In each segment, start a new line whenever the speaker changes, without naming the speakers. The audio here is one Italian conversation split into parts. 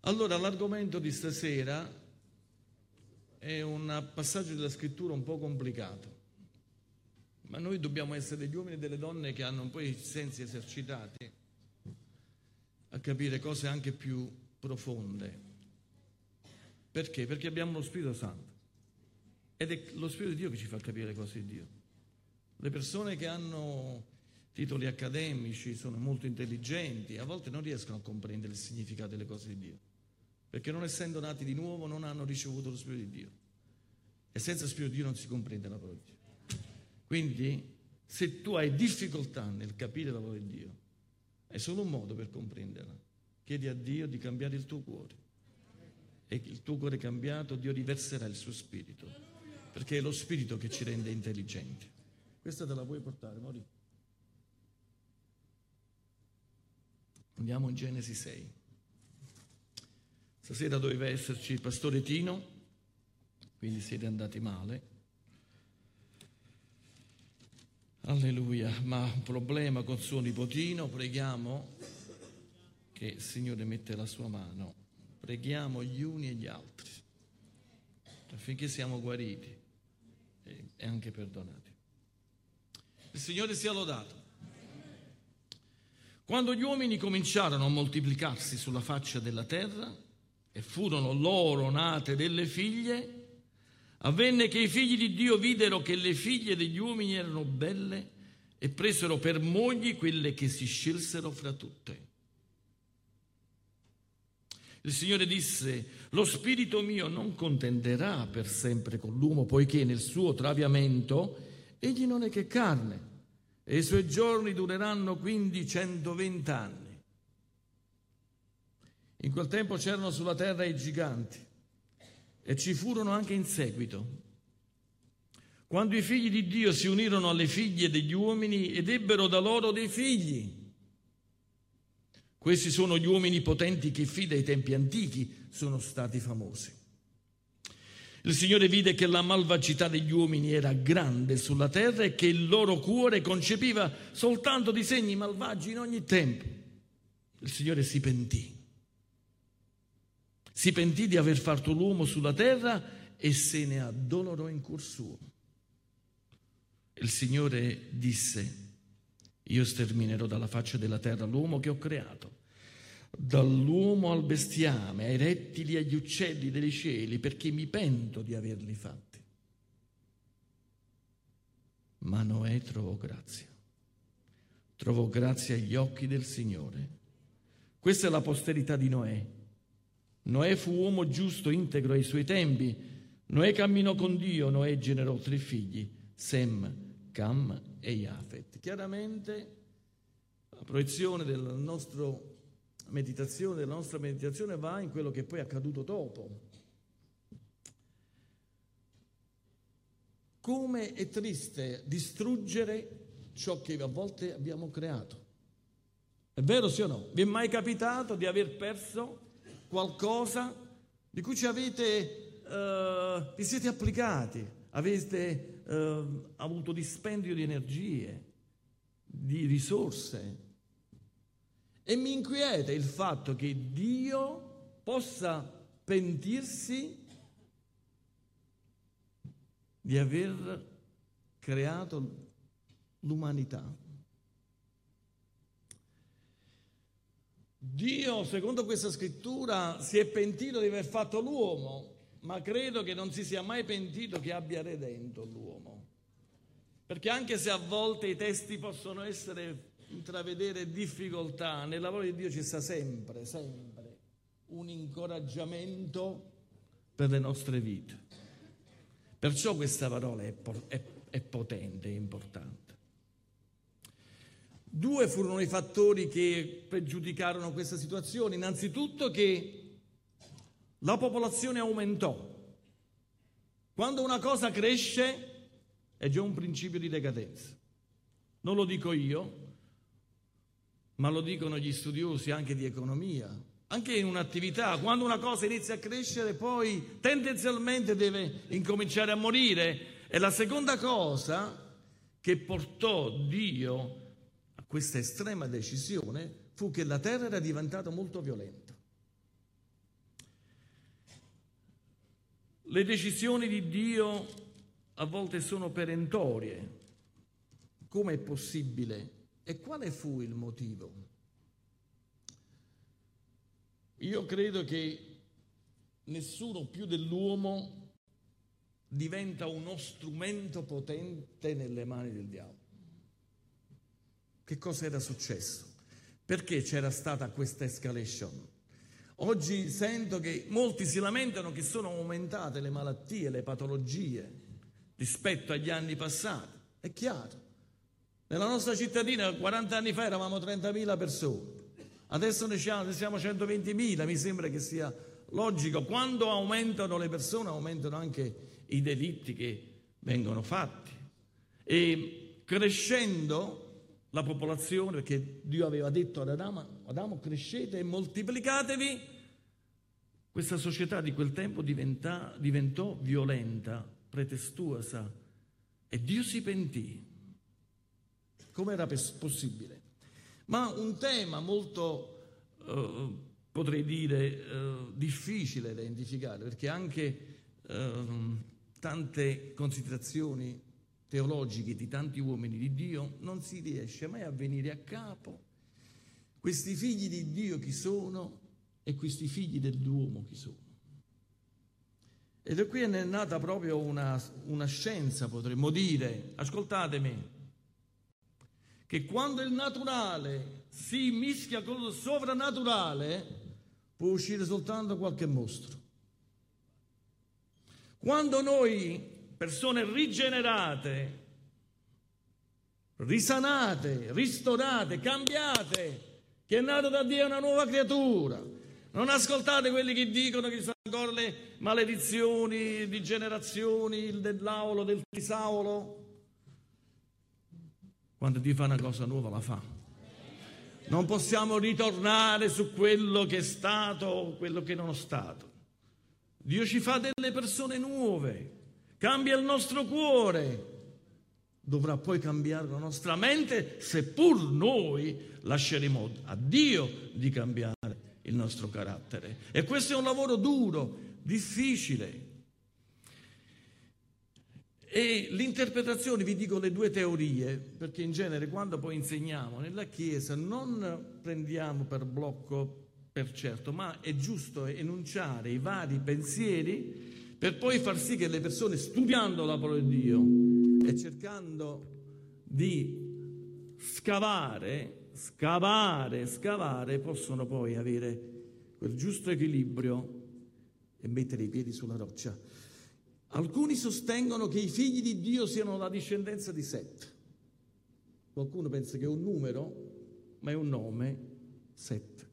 Allora, l'argomento di stasera è un passaggio della scrittura un po' complicato, ma noi dobbiamo essere degli uomini e delle donne che hanno un po' i sensi esercitati a capire cose anche più profonde. Perché? Perché abbiamo lo Spirito Santo ed è lo Spirito di Dio che ci fa capire le cose di Dio. Le persone che hanno titoli accademici sono molto intelligenti, a volte non riescono a comprendere il significato delle cose di Dio, perché non essendo nati di nuovo non hanno ricevuto lo Spirito di Dio. E senza Spirito di Dio non si comprende la parola di Dio. Quindi, se tu hai difficoltà nel capire la parola di Dio, è solo un modo per comprenderla. Chiedi a Dio di cambiare il tuo cuore. E il tuo cuore cambiato, Dio riverserà il suo spirito. Perché è lo spirito che ci rende intelligenti. Questa te la puoi portare, Mori. Andiamo in Genesi 6. Stasera doveva esserci il pastore Tino, quindi siete andati male. Alleluia, ma un problema con suo nipotino, preghiamo che il Signore mette la sua mano, preghiamo gli uni e gli altri affinché siamo guariti e anche perdonati. Il Signore sia lodato. Quando gli uomini cominciarono a moltiplicarsi sulla faccia della terra e furono loro nate delle figlie, Avvenne che i figli di Dio videro che le figlie degli uomini erano belle e presero per mogli quelle che si scelsero fra tutte. Il Signore disse, lo spirito mio non contenderà per sempre con l'uomo, poiché nel suo traviamento egli non è che carne, e i suoi giorni dureranno quindi 120 anni. In quel tempo c'erano sulla terra i giganti e ci furono anche in seguito. Quando i figli di Dio si unirono alle figlie degli uomini ed ebbero da loro dei figli. Questi sono gli uomini potenti che fin dai tempi antichi sono stati famosi. Il Signore vide che la malvagità degli uomini era grande sulla terra e che il loro cuore concepiva soltanto disegni malvagi in ogni tempo. Il Signore si pentì si pentì di aver fatto l'uomo sulla terra e se ne addolorò in cuor suo. Il Signore disse, io sterminerò dalla faccia della terra l'uomo che ho creato, dall'uomo al bestiame, ai rettili e agli uccelli dei cieli, perché mi pento di averli fatti. Ma Noè trovò grazia, trovò grazia agli occhi del Signore. Questa è la posterità di Noè Noè fu uomo giusto, integro ai suoi tempi. Noè camminò con Dio, Noè generò tre figli, Sem, Cam e Jafet. Chiaramente la proiezione della nostra meditazione, della nostra meditazione va in quello che poi è accaduto dopo. Come è triste distruggere ciò che a volte abbiamo creato. È vero sì o no? Vi è mai capitato di aver perso qualcosa di cui ci avete, uh, vi siete applicati, avete uh, avuto dispendio di energie, di risorse. E mi inquieta il fatto che Dio possa pentirsi di aver creato l'umanità. Dio, secondo questa scrittura, si è pentito di aver fatto l'uomo, ma credo che non si sia mai pentito che abbia redento l'uomo. Perché anche se a volte i testi possono essere intravedere difficoltà, nel lavoro di Dio ci sta sempre, sempre un incoraggiamento per le nostre vite. Perciò questa parola è, è, è potente, è importante. Due furono i fattori che pregiudicarono questa situazione. Innanzitutto che la popolazione aumentò. Quando una cosa cresce è già un principio di decadenza. Non lo dico io, ma lo dicono gli studiosi anche di economia. Anche in un'attività, quando una cosa inizia a crescere, poi tendenzialmente deve incominciare a morire. E la seconda cosa che portò Dio questa estrema decisione fu che la terra era diventata molto violenta. le decisioni di Dio a volte sono perentorie. Come è possibile? E quale fu il motivo? Io credo che nessuno più dell'uomo diventa uno strumento potente nelle mani del diavolo. Che cosa era successo? Perché c'era stata questa escalation? Oggi sento che molti si lamentano che sono aumentate le malattie, le patologie rispetto agli anni passati. È chiaro. Nella nostra cittadina 40 anni fa eravamo 30.000 persone. Adesso ne siamo 120.000, mi sembra che sia logico. Quando aumentano le persone aumentano anche i delitti che vengono fatti. E crescendo la popolazione, perché Dio aveva detto ad Adamo, Adamo crescete e moltiplicatevi, questa società di quel tempo diventa, diventò violenta, pretestuosa e Dio si pentì. Come era possibile? ma un tema molto, eh, potrei dire, eh, difficile da identificare, perché anche eh, tante considerazioni teologiche di tanti uomini di Dio non si riesce mai a venire a capo questi figli di Dio chi sono e questi figli dell'uomo chi sono. Ed è qui è nata proprio una, una scienza, potremmo dire, ascoltatemi, che quando il naturale si mischia con il sovrannaturale può uscire soltanto qualche mostro. Quando noi, persone rigenerate, risanate, ristorate, cambiate, che è nato da Dio una nuova creatura, non ascoltate quelli che dicono che sono ancora le maledizioni di generazioni, dell'aulo, del tisaolo, quando Dio fa una cosa nuova la fa. Non possiamo ritornare su quello che è stato o quello che non è stato. Dio ci fa delle persone nuove, cambia il nostro cuore, dovrà poi cambiare la nostra mente, seppur noi lasceremo a Dio di cambiare il nostro carattere. E questo è un lavoro duro, difficile, e l'interpretazione, vi dico le due teorie, perché in genere quando poi insegniamo nella Chiesa non prendiamo per blocco per certo, ma è giusto enunciare i vari pensieri per poi far sì che le persone studiando la parola di Dio e cercando di scavare, scavare, scavare, possono poi avere quel giusto equilibrio e mettere i piedi sulla roccia. Alcuni sostengono che i figli di Dio siano la discendenza di Set. Qualcuno pensa che è un numero, ma è un nome, Set,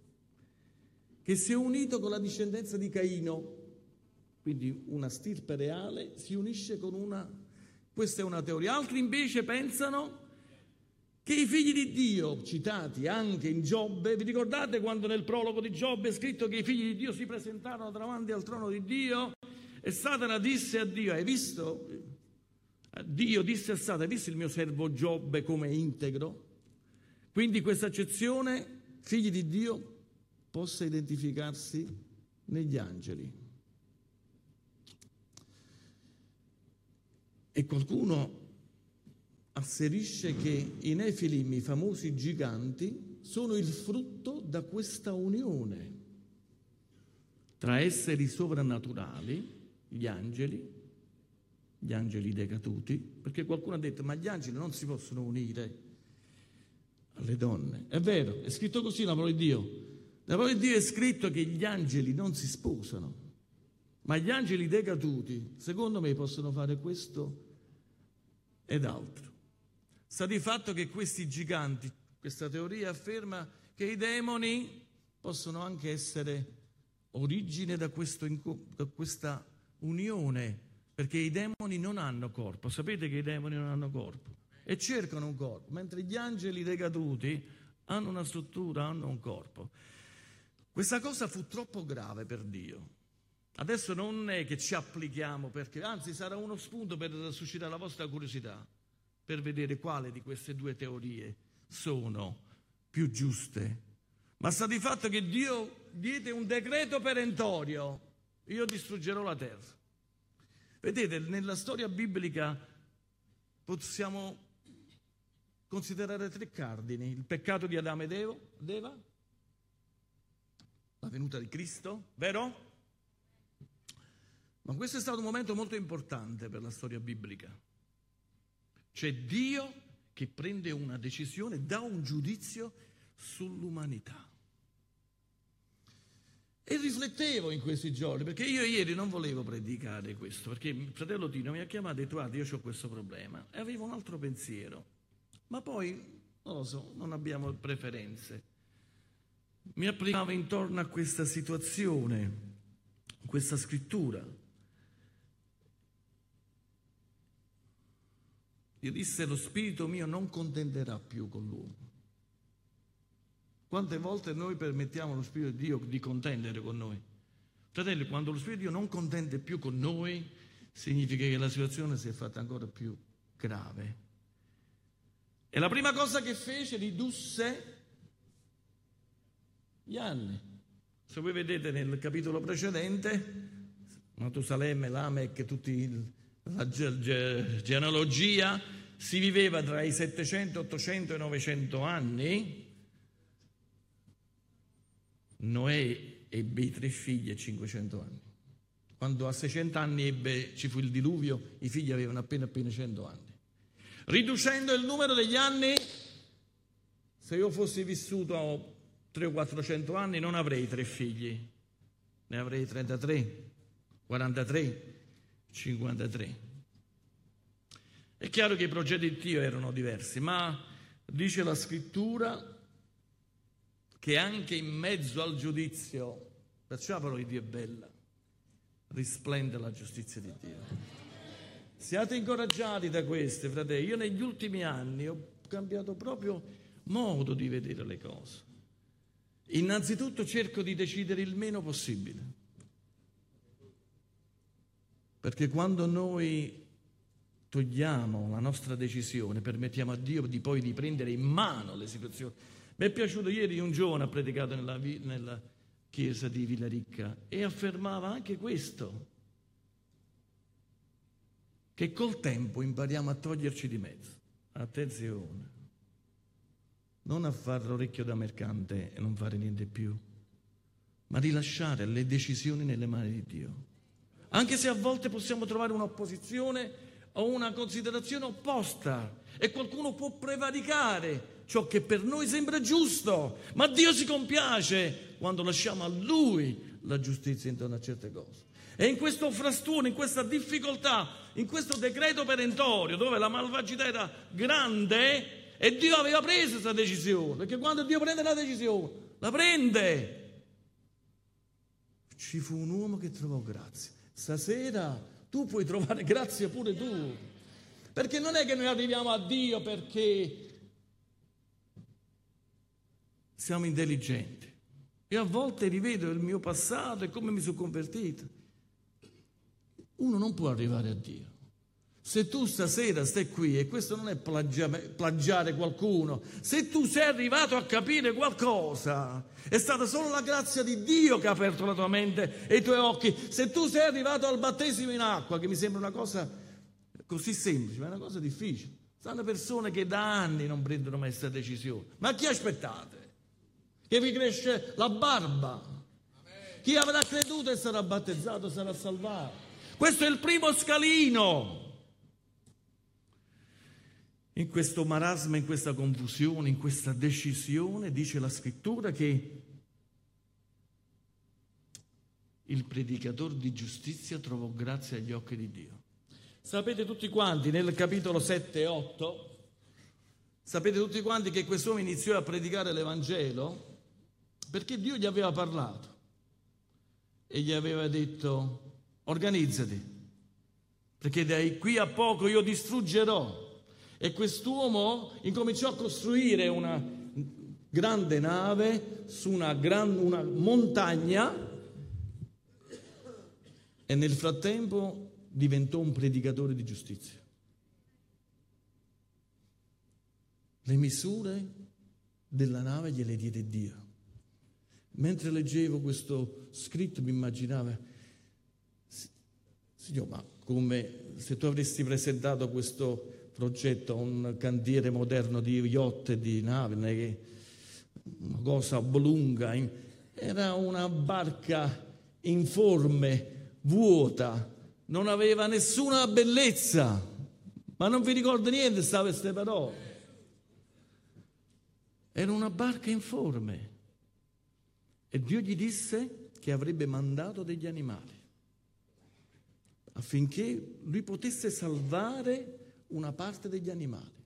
che si è unito con la discendenza di Caino, quindi una stirpe reale, si unisce con una... Questa è una teoria. Altri invece pensano che i figli di Dio, citati anche in Giobbe, vi ricordate quando nel prologo di Giobbe è scritto che i figli di Dio si presentarono davanti al trono di Dio e Satana disse a Dio, hai visto? Dio disse a Satana, hai visto il mio servo Giobbe come integro? Quindi questa accezione, figli di Dio, possa identificarsi negli angeli. E qualcuno asserisce che i Nefilim, i famosi giganti, sono il frutto da questa unione tra esseri sovrannaturali gli angeli, gli angeli decaduti, perché qualcuno ha detto ma gli angeli non si possono unire alle donne. È vero, è scritto così la parola di Dio. La parola di Dio è scritto che gli angeli non si sposano, ma gli angeli decaduti, secondo me, possono fare questo ed altro. Sta di fatto che questi giganti, questa teoria afferma che i demoni possono anche essere origine da, questo, da questa unione, perché i demoni non hanno corpo. Sapete che i demoni non hanno corpo e cercano un corpo, mentre gli angeli decaduti hanno una struttura, hanno un corpo. Questa cosa fu troppo grave per Dio. Adesso non è che ci applichiamo perché, anzi sarà uno spunto per suscitare la vostra curiosità, per vedere quale di queste due teorie sono più giuste. Ma sta di fatto che Dio diede un decreto perentorio io distruggerò la terra. Vedete, nella storia biblica possiamo considerare tre cardini. Il peccato di Adamo ed Eva, la venuta di Cristo, vero? Ma questo è stato un momento molto importante per la storia biblica. C'è Dio che prende una decisione, dà un giudizio sull'umanità. E riflettevo in questi giorni, perché io ieri non volevo predicare questo, perché il fratello Tino mi ha chiamato e ha detto guarda io ho questo problema e avevo un altro pensiero, ma poi non lo so, non abbiamo preferenze. Mi applicava intorno a questa situazione, questa scrittura. Io disse lo spirito mio non contenderà più con l'uomo. Quante volte noi permettiamo allo Spirito di Dio di contendere con noi? Fratelli, quando lo Spirito di Dio non contende più con noi, significa che la situazione si è fatta ancora più grave. E la prima cosa che fece ridusse gli anni. Se voi vedete nel capitolo precedente, Matusalemme, Lamech, tutti la genealogia, si viveva tra i 700, 800 e 900 anni Noè ebbe i tre figli a 500 anni. Quando a 600 anni ebbe, ci fu il diluvio, i figli avevano appena appena 100 anni. Riducendo il numero degli anni, se io fossi vissuto 3 o 400 anni non avrei tre figli, ne avrei 33, 43, 53. È chiaro che i progetti di Dio erano diversi, ma dice la scrittura che anche in mezzo al giudizio, perciò la parola di Dio è bella, risplende la giustizia di Dio. Siate incoraggiati da queste, fratelli. Io negli ultimi anni ho cambiato proprio modo di vedere le cose. Innanzitutto cerco di decidere il meno possibile. Perché quando noi togliamo la nostra decisione, permettiamo a Dio di poi di prendere in mano le situazioni, mi è piaciuto ieri un giovane ha predicato nella, nella chiesa di Villaricca e affermava anche questo, che col tempo impariamo a toglierci di mezzo. Attenzione, non a fare l'orecchio da mercante e non fare niente più, ma rilasciare le decisioni nelle mani di Dio. Anche se a volte possiamo trovare un'opposizione o una considerazione opposta e qualcuno può prevaricare ciò che per noi sembra giusto, ma Dio si compiace quando lasciamo a Lui la giustizia intorno a certe cose. E in questo frastuono, in questa difficoltà, in questo decreto perentorio, dove la malvagità era grande, e Dio aveva preso questa decisione, perché quando Dio prende la decisione, la prende. Ci fu un uomo che trovò grazia. Stasera tu puoi trovare grazia pure tu. Perché non è che noi arriviamo a Dio perché siamo intelligenti. E a volte rivedo il mio passato e come mi sono convertito. Uno non può arrivare a Dio. Se tu stasera stai qui, e questo non è plagiare, qualcuno, se tu sei arrivato a capire qualcosa, è stata solo la grazia di Dio che ha aperto la tua mente e i tuoi occhi. Se tu sei arrivato al battesimo in acqua, che mi sembra una cosa così semplice, ma è una cosa difficile. Stanno persone che da anni non prendono mai questa decisione. Ma chi aspettate? che vi cresce la barba. Chi avrà creduto e sarà battezzato sarà salvato. Questo è il primo scalino. In questo marasma, in questa confusione, in questa decisione, dice la scrittura che il predicatore di giustizia trovò grazia agli occhi di Dio. Sapete tutti quanti nel capitolo 7 e 8, sapete tutti quanti che quest'uomo iniziò a predicare l'Evangelo perché Dio gli aveva parlato e gli aveva detto organizzati, perché da qui a poco io distruggerò. E quest'uomo incominciò a costruire una grande nave su una, gran, una montagna e nel frattempo diventò un predicatore di giustizia. Le misure della nave gliele diede Dio. Mentre leggevo questo scritto mi immaginavo, Signore, ma come se tu avresti presentato questo progetto a un cantiere moderno di yacht e di nave, una cosa oblunga, era una barca informe, vuota, non aveva nessuna bellezza, ma non vi ricordo niente, stava queste parole. Era una barca informe e Dio gli disse che avrebbe mandato degli animali affinché lui potesse salvare una parte degli animali.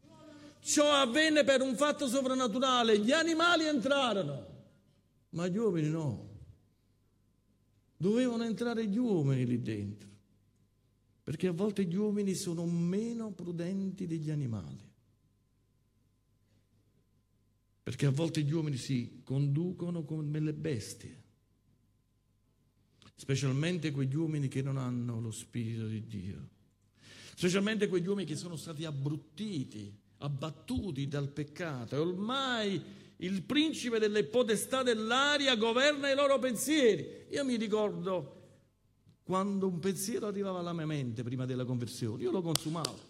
Ciò avvenne per un fatto sovrannaturale, gli animali entrarono, ma gli uomini no. Dovevano entrare gli uomini lì dentro, perché a volte gli uomini sono meno prudenti degli animali, perché a volte gli uomini si conducono come le bestie specialmente quegli uomini che non hanno lo Spirito di Dio specialmente quegli uomini che sono stati abbruttiti, abbattuti dal peccato e ormai il principe delle potestà dell'aria governa i loro pensieri. Io mi ricordo quando un pensiero arrivava alla mia mente prima della conversione, io lo consumavo.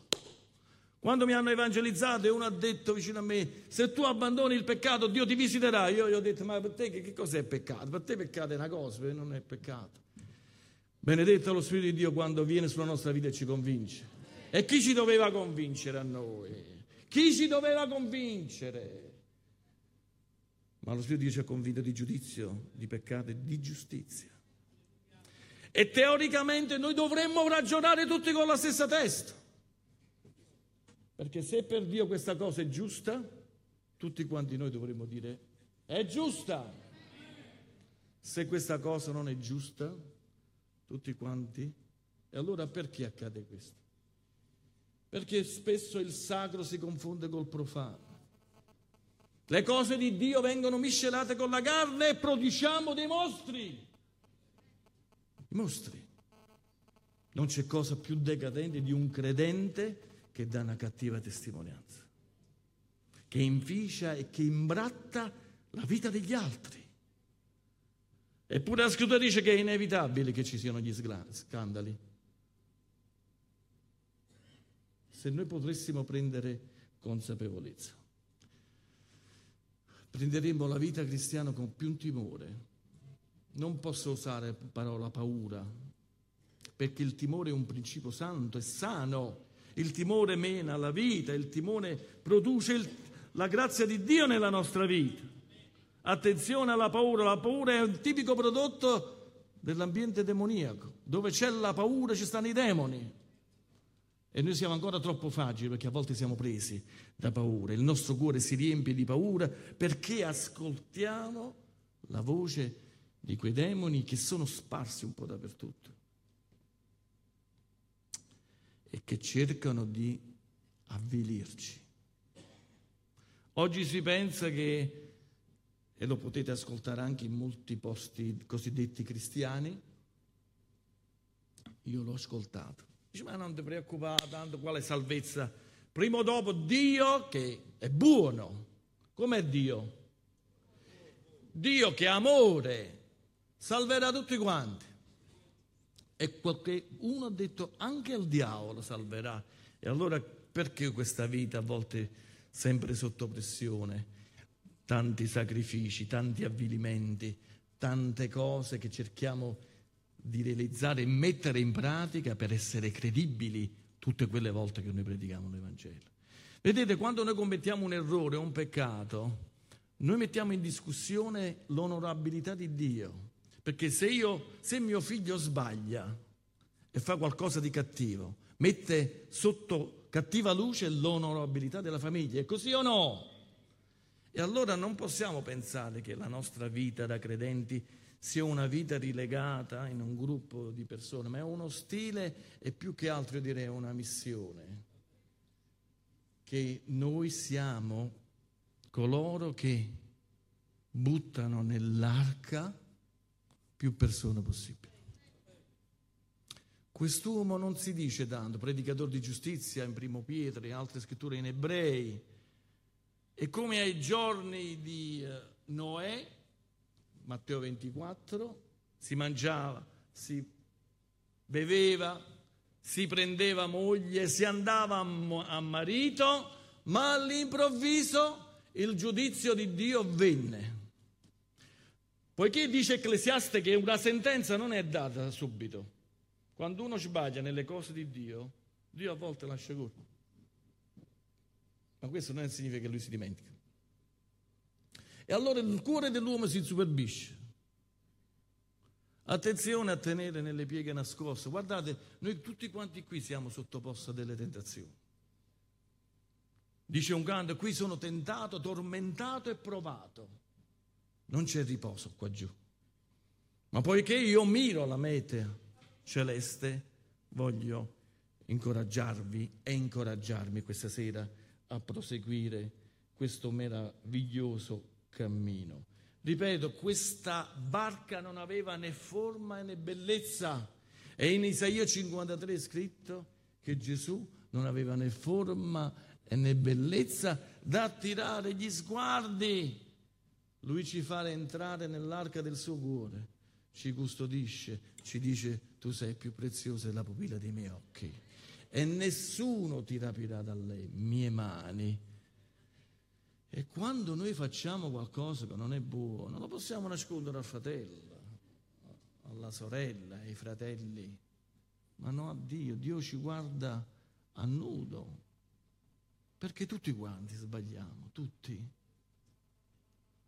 Quando mi hanno evangelizzato e uno ha detto vicino a me, se tu abbandoni il peccato Dio ti visiterà, io gli ho detto, ma per te che, che cos'è peccato? Per te peccato è una cosa, non è peccato. Benedetto lo Spirito di Dio quando viene sulla nostra vita e ci convince. E chi ci doveva convincere a noi? Chi ci doveva convincere? Ma lo Spirito di Dio ci ha convinto di giudizio, di peccato e di giustizia. E teoricamente noi dovremmo ragionare tutti con la stessa testa. Perché se per Dio questa cosa è giusta, tutti quanti noi dovremmo dire è giusta. Se questa cosa non è giusta, tutti quanti, e allora perché accade questo? Perché spesso il sacro si confonde col profano. Le cose di Dio vengono miscelate con la carne e produciamo dei mostri. I mostri. Non c'è cosa più decadente di un credente che dà una cattiva testimonianza, che inficia e che imbratta la vita degli altri. Eppure la scrittura dice che è inevitabile che ci siano gli scandali. Se noi potessimo prendere consapevolezza. Prenderemmo la vita cristiana con più timore. Non posso usare la parola paura, perché il timore è un principio santo e sano. Il timore mena la vita, il timore produce il, la grazia di Dio nella nostra vita. Attenzione alla paura, la paura è un tipico prodotto dell'ambiente demoniaco. Dove c'è la paura ci stanno i demoni. E noi siamo ancora troppo fragili perché a volte siamo presi da paura. Il nostro cuore si riempie di paura perché ascoltiamo la voce di quei demoni che sono sparsi un po' dappertutto e che cercano di avvilirci. Oggi si pensa che, e lo potete ascoltare anche in molti posti cosiddetti cristiani, io l'ho ascoltato, Dice, ma non ti preoccupare tanto, quale salvezza? Prima o dopo Dio che è buono. Com'è Dio? Dio che è amore salverà tutti quanti. E qualche uno ha detto anche il diavolo salverà. E allora perché questa vita a volte sempre sotto pressione? Tanti sacrifici, tanti avvilimenti, tante cose che cerchiamo di di realizzare e mettere in pratica per essere credibili tutte quelle volte che noi predichiamo l'Evangelo. Vedete, quando noi commettiamo un errore o un peccato, noi mettiamo in discussione l'onorabilità di Dio. Perché se io, se mio figlio sbaglia e fa qualcosa di cattivo, mette sotto cattiva luce l'onorabilità della famiglia, è così o no? E allora non possiamo pensare che la nostra vita da credenti sia una vita rilegata in un gruppo di persone, ma è uno stile e più che altro io direi una missione, che noi siamo coloro che buttano nell'arca più persone possibili. Quest'uomo non si dice tanto, predicatore di giustizia in primo Pietro, in altre scritture in ebrei, e come ai giorni di eh, Noè, Matteo 24, si mangiava, si beveva, si prendeva moglie, si andava a marito, ma all'improvviso il giudizio di Dio venne. Poiché dice Ecclesiaste che una sentenza non è data subito. Quando uno sbaglia nelle cose di Dio, Dio a volte lascia correre. Ma questo non significa che lui si dimentica. E allora il cuore dell'uomo si superbisce. Attenzione a tenere nelle pieghe nascoste. Guardate, noi tutti quanti qui siamo sottoposti a delle tentazioni. Dice un canto, qui sono tentato, tormentato e provato. Non c'è riposo qua giù. Ma poiché io miro la meta celeste, voglio incoraggiarvi e incoraggiarmi questa sera a proseguire questo meraviglioso cammino. Ripeto, questa barca non aveva né forma né bellezza. E in Isaia 53 è scritto che Gesù non aveva né forma né bellezza da attirare gli sguardi. Lui ci fa entrare nell'arca del suo cuore, ci custodisce, ci dice tu sei più preziosa della pupilla dei miei occhi e nessuno ti rapirà dalle mie mani e quando noi facciamo qualcosa che non è buono, non lo possiamo nascondere al fratello, alla sorella, ai fratelli, ma no a Dio. Dio ci guarda a nudo, perché tutti quanti sbagliamo, tutti.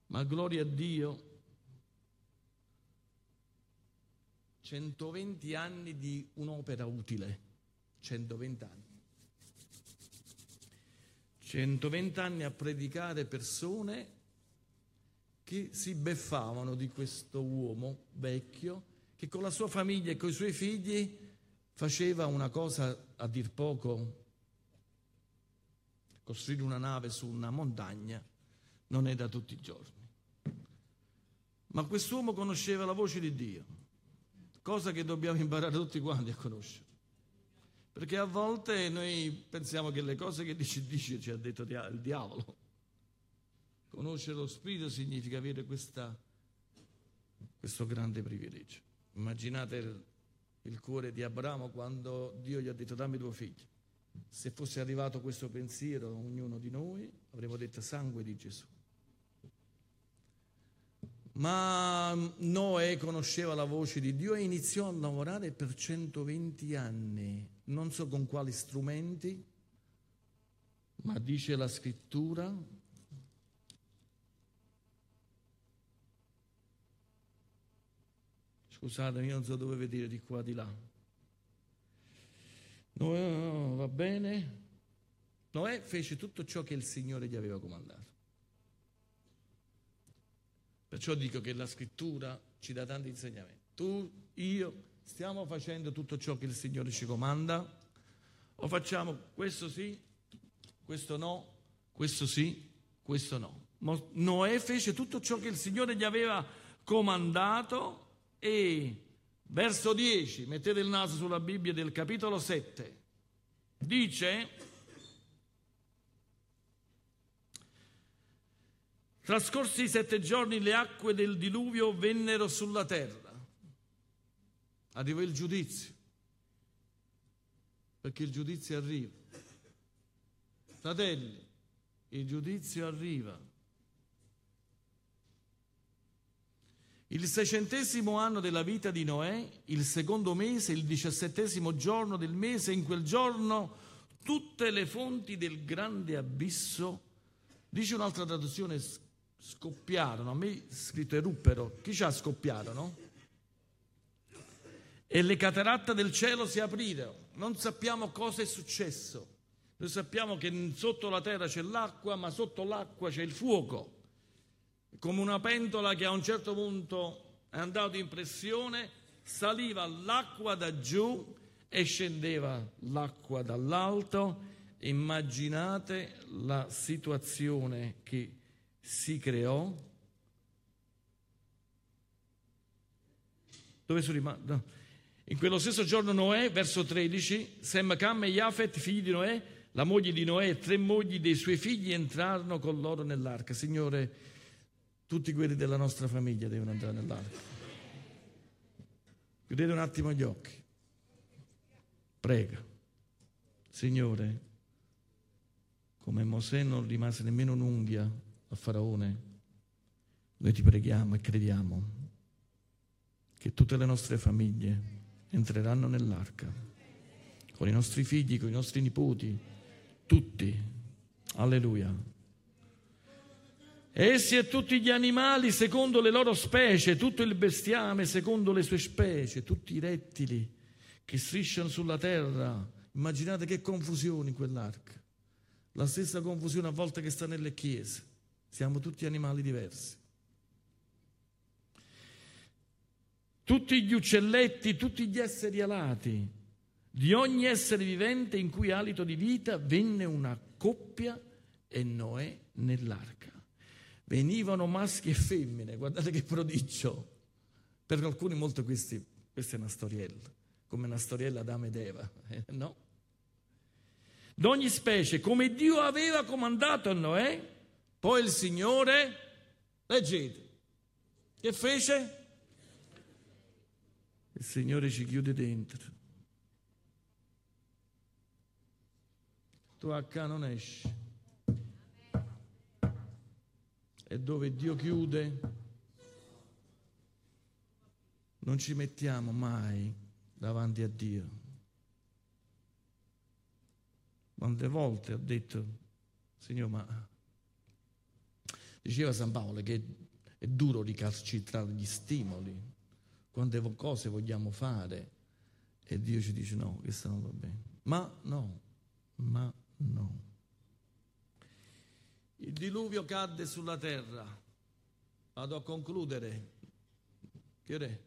Ma gloria a Dio, 120 anni di un'opera utile, 120 anni. 120 anni a predicare persone che si beffavano di questo uomo vecchio che con la sua famiglia e con i suoi figli faceva una cosa a dir poco, costruire una nave su una montagna non è da tutti i giorni. Ma quest'uomo conosceva la voce di Dio, cosa che dobbiamo imparare tutti quanti a conoscere. Perché a volte noi pensiamo che le cose che dice dice ci ha detto il diavolo. Conoscere lo Spirito significa avere questa, questo grande privilegio. Immaginate il, il cuore di Abramo quando Dio gli ha detto dammi tuo figlio. Se fosse arrivato questo pensiero a ognuno di noi, avremmo detto sangue di Gesù. Ma Noè conosceva la voce di Dio e iniziò a lavorare per 120 anni, non so con quali strumenti, ma dice la scrittura, scusatemi, io non so dove vedere di qua di là. Noè, va bene? Noè fece tutto ciò che il Signore gli aveva comandato. Perciò dico che la scrittura ci dà tanti insegnamenti. Tu, io, stiamo facendo tutto ciò che il Signore ci comanda? O facciamo questo sì, questo no, questo sì, questo no? Noè fece tutto ciò che il Signore gli aveva comandato e verso 10, mettete il naso sulla Bibbia del capitolo 7, dice Trascorsi i sette giorni le acque del diluvio vennero sulla terra. Arrivò il giudizio, perché il giudizio arriva. Fratelli, il giudizio arriva. Il seicentesimo anno della vita di Noè, il secondo mese, il diciassettesimo giorno del mese, in quel giorno tutte le fonti del grande abisso, dice un'altra traduzione, scoppiarono, a me scritto eruppero, chi ci ha scoppiarono? E le cataratte del cielo si aprirono, non sappiamo cosa è successo, noi sappiamo che sotto la terra c'è l'acqua, ma sotto l'acqua c'è il fuoco, come una pentola che a un certo punto è andato in pressione, saliva l'acqua da giù e scendeva l'acqua dall'alto. Immaginate la situazione che si creò. Dove sono rimasto? In quello stesso giorno Noè, verso 13, Sem, Cam e Jafet, figli di Noè, la moglie di Noè e tre mogli dei suoi figli entrarono con loro nell'arca. Signore, tutti quelli della nostra famiglia devono entrare nell'arca. Chiudete un attimo gli occhi. Prega, Signore, come Mosè non rimase nemmeno un'unghia a Faraone, noi ti preghiamo e crediamo che tutte le nostre famiglie entreranno nell'arca, con i nostri figli, con i nostri nipoti, tutti. Alleluia. Essi e tutti gli animali secondo le loro specie, tutto il bestiame secondo le sue specie, tutti i rettili che strisciano sulla terra. Immaginate che confusione in quell'arca. La stessa confusione a volte che sta nelle chiese. Siamo tutti animali diversi. Tutti gli uccelletti, tutti gli esseri alati, di ogni essere vivente in cui alito di vita venne una coppia e Noè nell'arca. Venivano maschi e femmine, guardate che prodigio. Per alcuni molto questi, questa è una storiella, come una storiella d'Adamo ed Eva, eh, no? D'ogni specie, come Dio aveva comandato a Noè, poi il Signore, leggete, che fece? Il Signore ci chiude dentro. Tu a qua non esci. E dove Dio chiude, non ci mettiamo mai davanti a Dio. Quante volte ho detto, Signore, ma diceva San Paolo che è duro ricalcitrare gli stimoli quante cose vogliamo fare e Dio ci dice no, questo non va bene. Ma no, ma no. Il diluvio cadde sulla terra. Vado a concludere. Che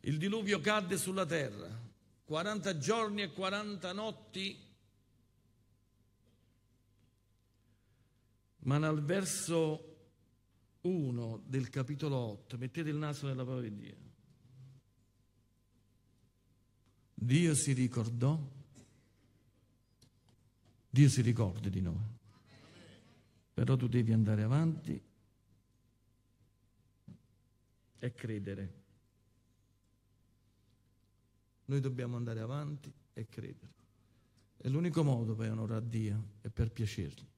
Il diluvio cadde sulla terra. 40 giorni e 40 notti. Ma nel verso 1 del capitolo 8, mettete il naso nella parola di Dio. Dio si ricordò, Dio si ricorda di noi, però tu devi andare avanti e credere. Noi dobbiamo andare avanti e credere. E l'unico modo per onorare Dio è per piacergli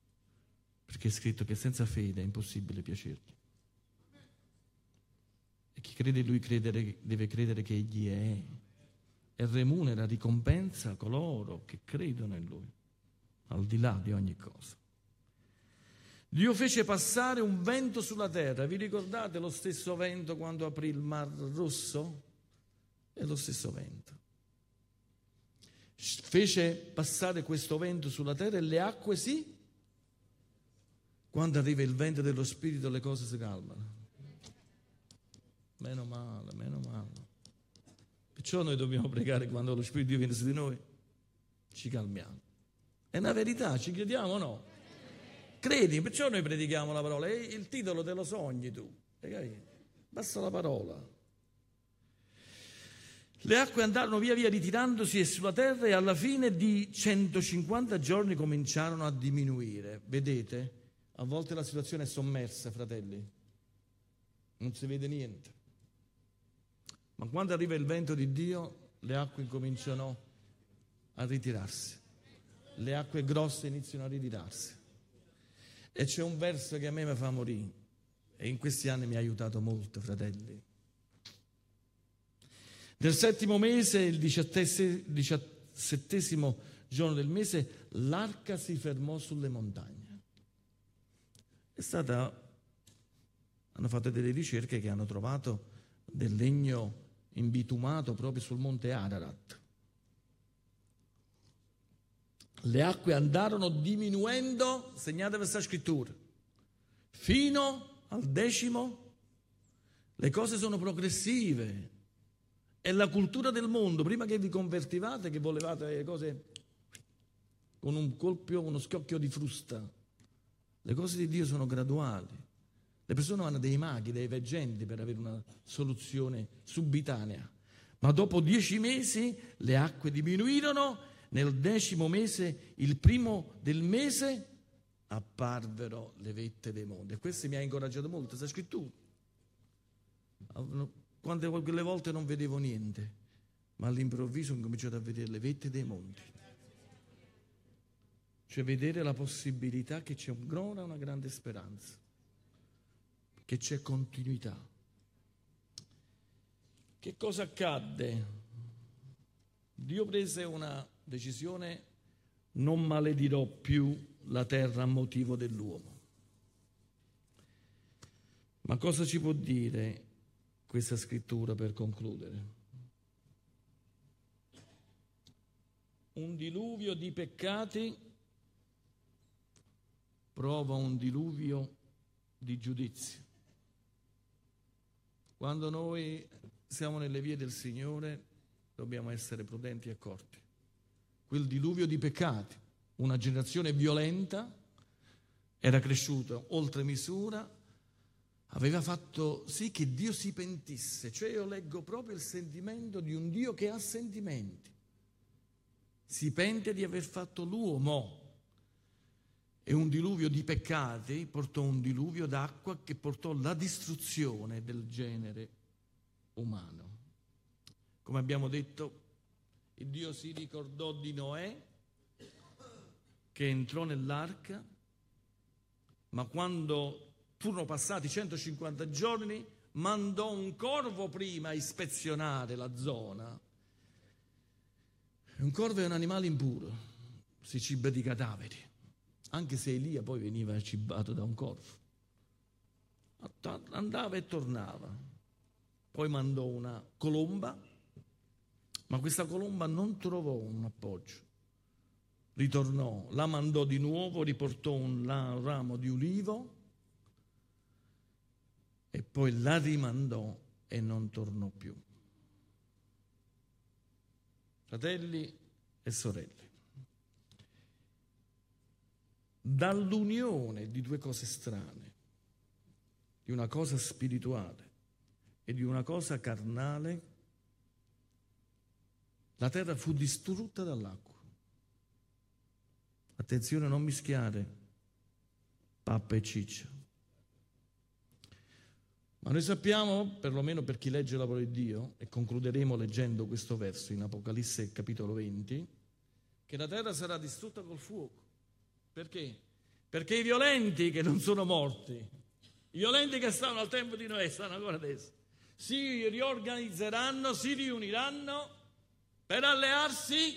perché è scritto che senza fede è impossibile piacergli. E chi crede in lui credere, deve credere che egli è e remunera, ricompensa coloro che credono in lui, al di là di ogni cosa. Dio fece passare un vento sulla terra, vi ricordate lo stesso vento quando aprì il mar rosso? È lo stesso vento. Fece passare questo vento sulla terra e le acque si quando arriva il vento dello Spirito le cose si calmano. Meno male, meno male. Perciò noi dobbiamo pregare quando lo Spirito di Dio viene su di noi, ci calmiamo. È una verità, ci crediamo o no? Credi, perciò noi predichiamo la parola. E il titolo te lo sogni tu. Basta la parola. Le acque andarono via via ritirandosi e sulla terra e alla fine di 150 giorni cominciarono a diminuire. Vedete? A volte la situazione è sommersa, fratelli, non si vede niente. Ma quando arriva il vento di Dio, le acque cominciano a ritirarsi. Le acque grosse iniziano a ritirarsi. E c'è un verso che a me mi fa morire e in questi anni mi ha aiutato molto, fratelli. Nel settimo mese, il diciassettesimo giorno del mese, l'arca si fermò sulle montagne. È stata, hanno fatto delle ricerche che hanno trovato del legno imbitumato proprio sul monte Ararat. Le acque andarono diminuendo, segnate questa scrittura, fino al decimo. Le cose sono progressive. È la cultura del mondo. Prima che vi convertivate, che volevate le cose con un colpo, uno schiocchio di frusta. Le cose di Dio sono graduali. Le persone hanno dei maghi, dei veggenti per avere una soluzione subitanea. Ma dopo dieci mesi le acque diminuirono, nel decimo mese, il primo del mese, apparvero le vette dei monti. E questo mi ha incoraggiato molto, questa scrittura. Quante volte non vedevo niente, ma all'improvviso ho cominciato a vedere le vette dei monti. Cioè vedere la possibilità che c'è ancora una grande speranza, che c'è continuità. Che cosa accadde? Dio prese una decisione, non maledirò più la terra a motivo dell'uomo. Ma cosa ci può dire questa scrittura per concludere? Un diluvio di peccati prova un diluvio di giudizio. Quando noi siamo nelle vie del Signore dobbiamo essere prudenti e accorti. Quel diluvio di peccati, una generazione violenta, era cresciuta oltre misura, aveva fatto sì che Dio si pentisse, cioè io leggo proprio il sentimento di un Dio che ha sentimenti. Si pente di aver fatto l'uomo e un diluvio di peccati portò un diluvio d'acqua che portò la distruzione del genere umano. Come abbiamo detto, Dio si ricordò di Noè che entrò nell'arca, ma quando furono passati 150 giorni mandò un corvo prima a ispezionare la zona. Un corvo è un animale impuro, si ciba di cadaveri, anche se Elia poi veniva cibato da un corvo. Andava e tornava. Poi mandò una colomba ma questa colomba non trovò un appoggio. Ritornò, la mandò di nuovo, riportò un ramo di ulivo e poi la rimandò e non tornò più. Fratelli e sorelle, dall'unione di due cose strane, di una cosa spirituale e di una cosa carnale, la terra fu distrutta dall'acqua. Attenzione a non mischiare pappa e ciccia. Ma noi sappiamo, perlomeno per chi legge la parola di Dio, e concluderemo leggendo questo verso in Apocalisse capitolo 20, che la terra sarà distrutta col fuoco. Perché? Perché i violenti che non sono morti, i violenti che stanno al tempo di Noè, stanno ancora adesso, si riorganizzeranno, si riuniranno per allearsi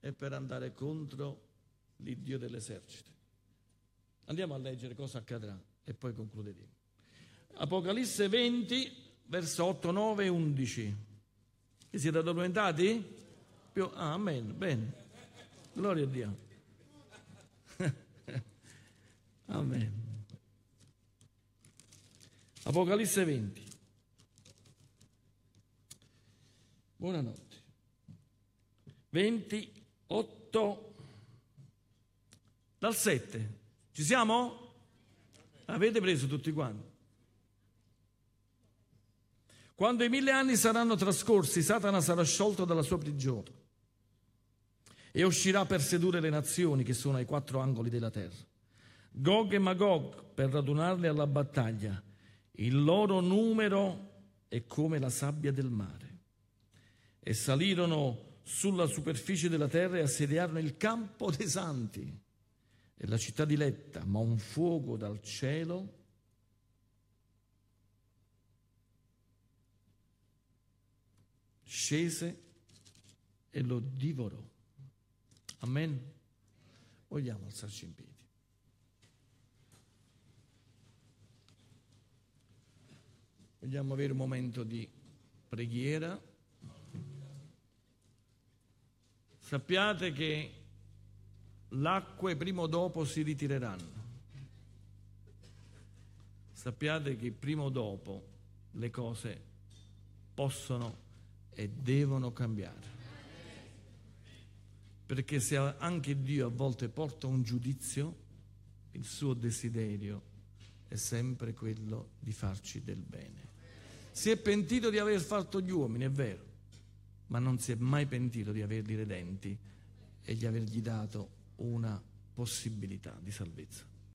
e per andare contro l'Iddio dell'esercito. Andiamo a leggere cosa accadrà e poi concluderemo. Apocalisse 20, verso 8, 9 e 11. Vi siete addormentati? Ah, amen, bene. Gloria a Dio. Amen. Apocalisse 20. Buonanotte. 28 dal 7. Ci siamo? Avete preso tutti quanti? Quando i mille anni saranno trascorsi, Satana sarà sciolto dalla sua prigione e uscirà per sedurre le nazioni che sono ai quattro angoli della terra. Gog e Magog per radunarli alla battaglia. Il loro numero è come la sabbia del mare. E salirono sulla superficie della terra e assediarono il campo dei santi e la città diletta, ma un fuoco dal cielo scese e lo divorò. Amen. Vogliamo alzarci in piedi. Vogliamo avere un momento di preghiera. sappiate che l'acqua prima o dopo si ritireranno. Sappiate che prima o dopo le cose possono e devono cambiare. Perché se anche Dio a volte porta un giudizio, il suo desiderio è sempre quello di farci del bene. Si è pentito di aver fatto gli uomini, è vero, ma non si è mai pentito di averli redenti e di avergli dato una possibilità di salvezza.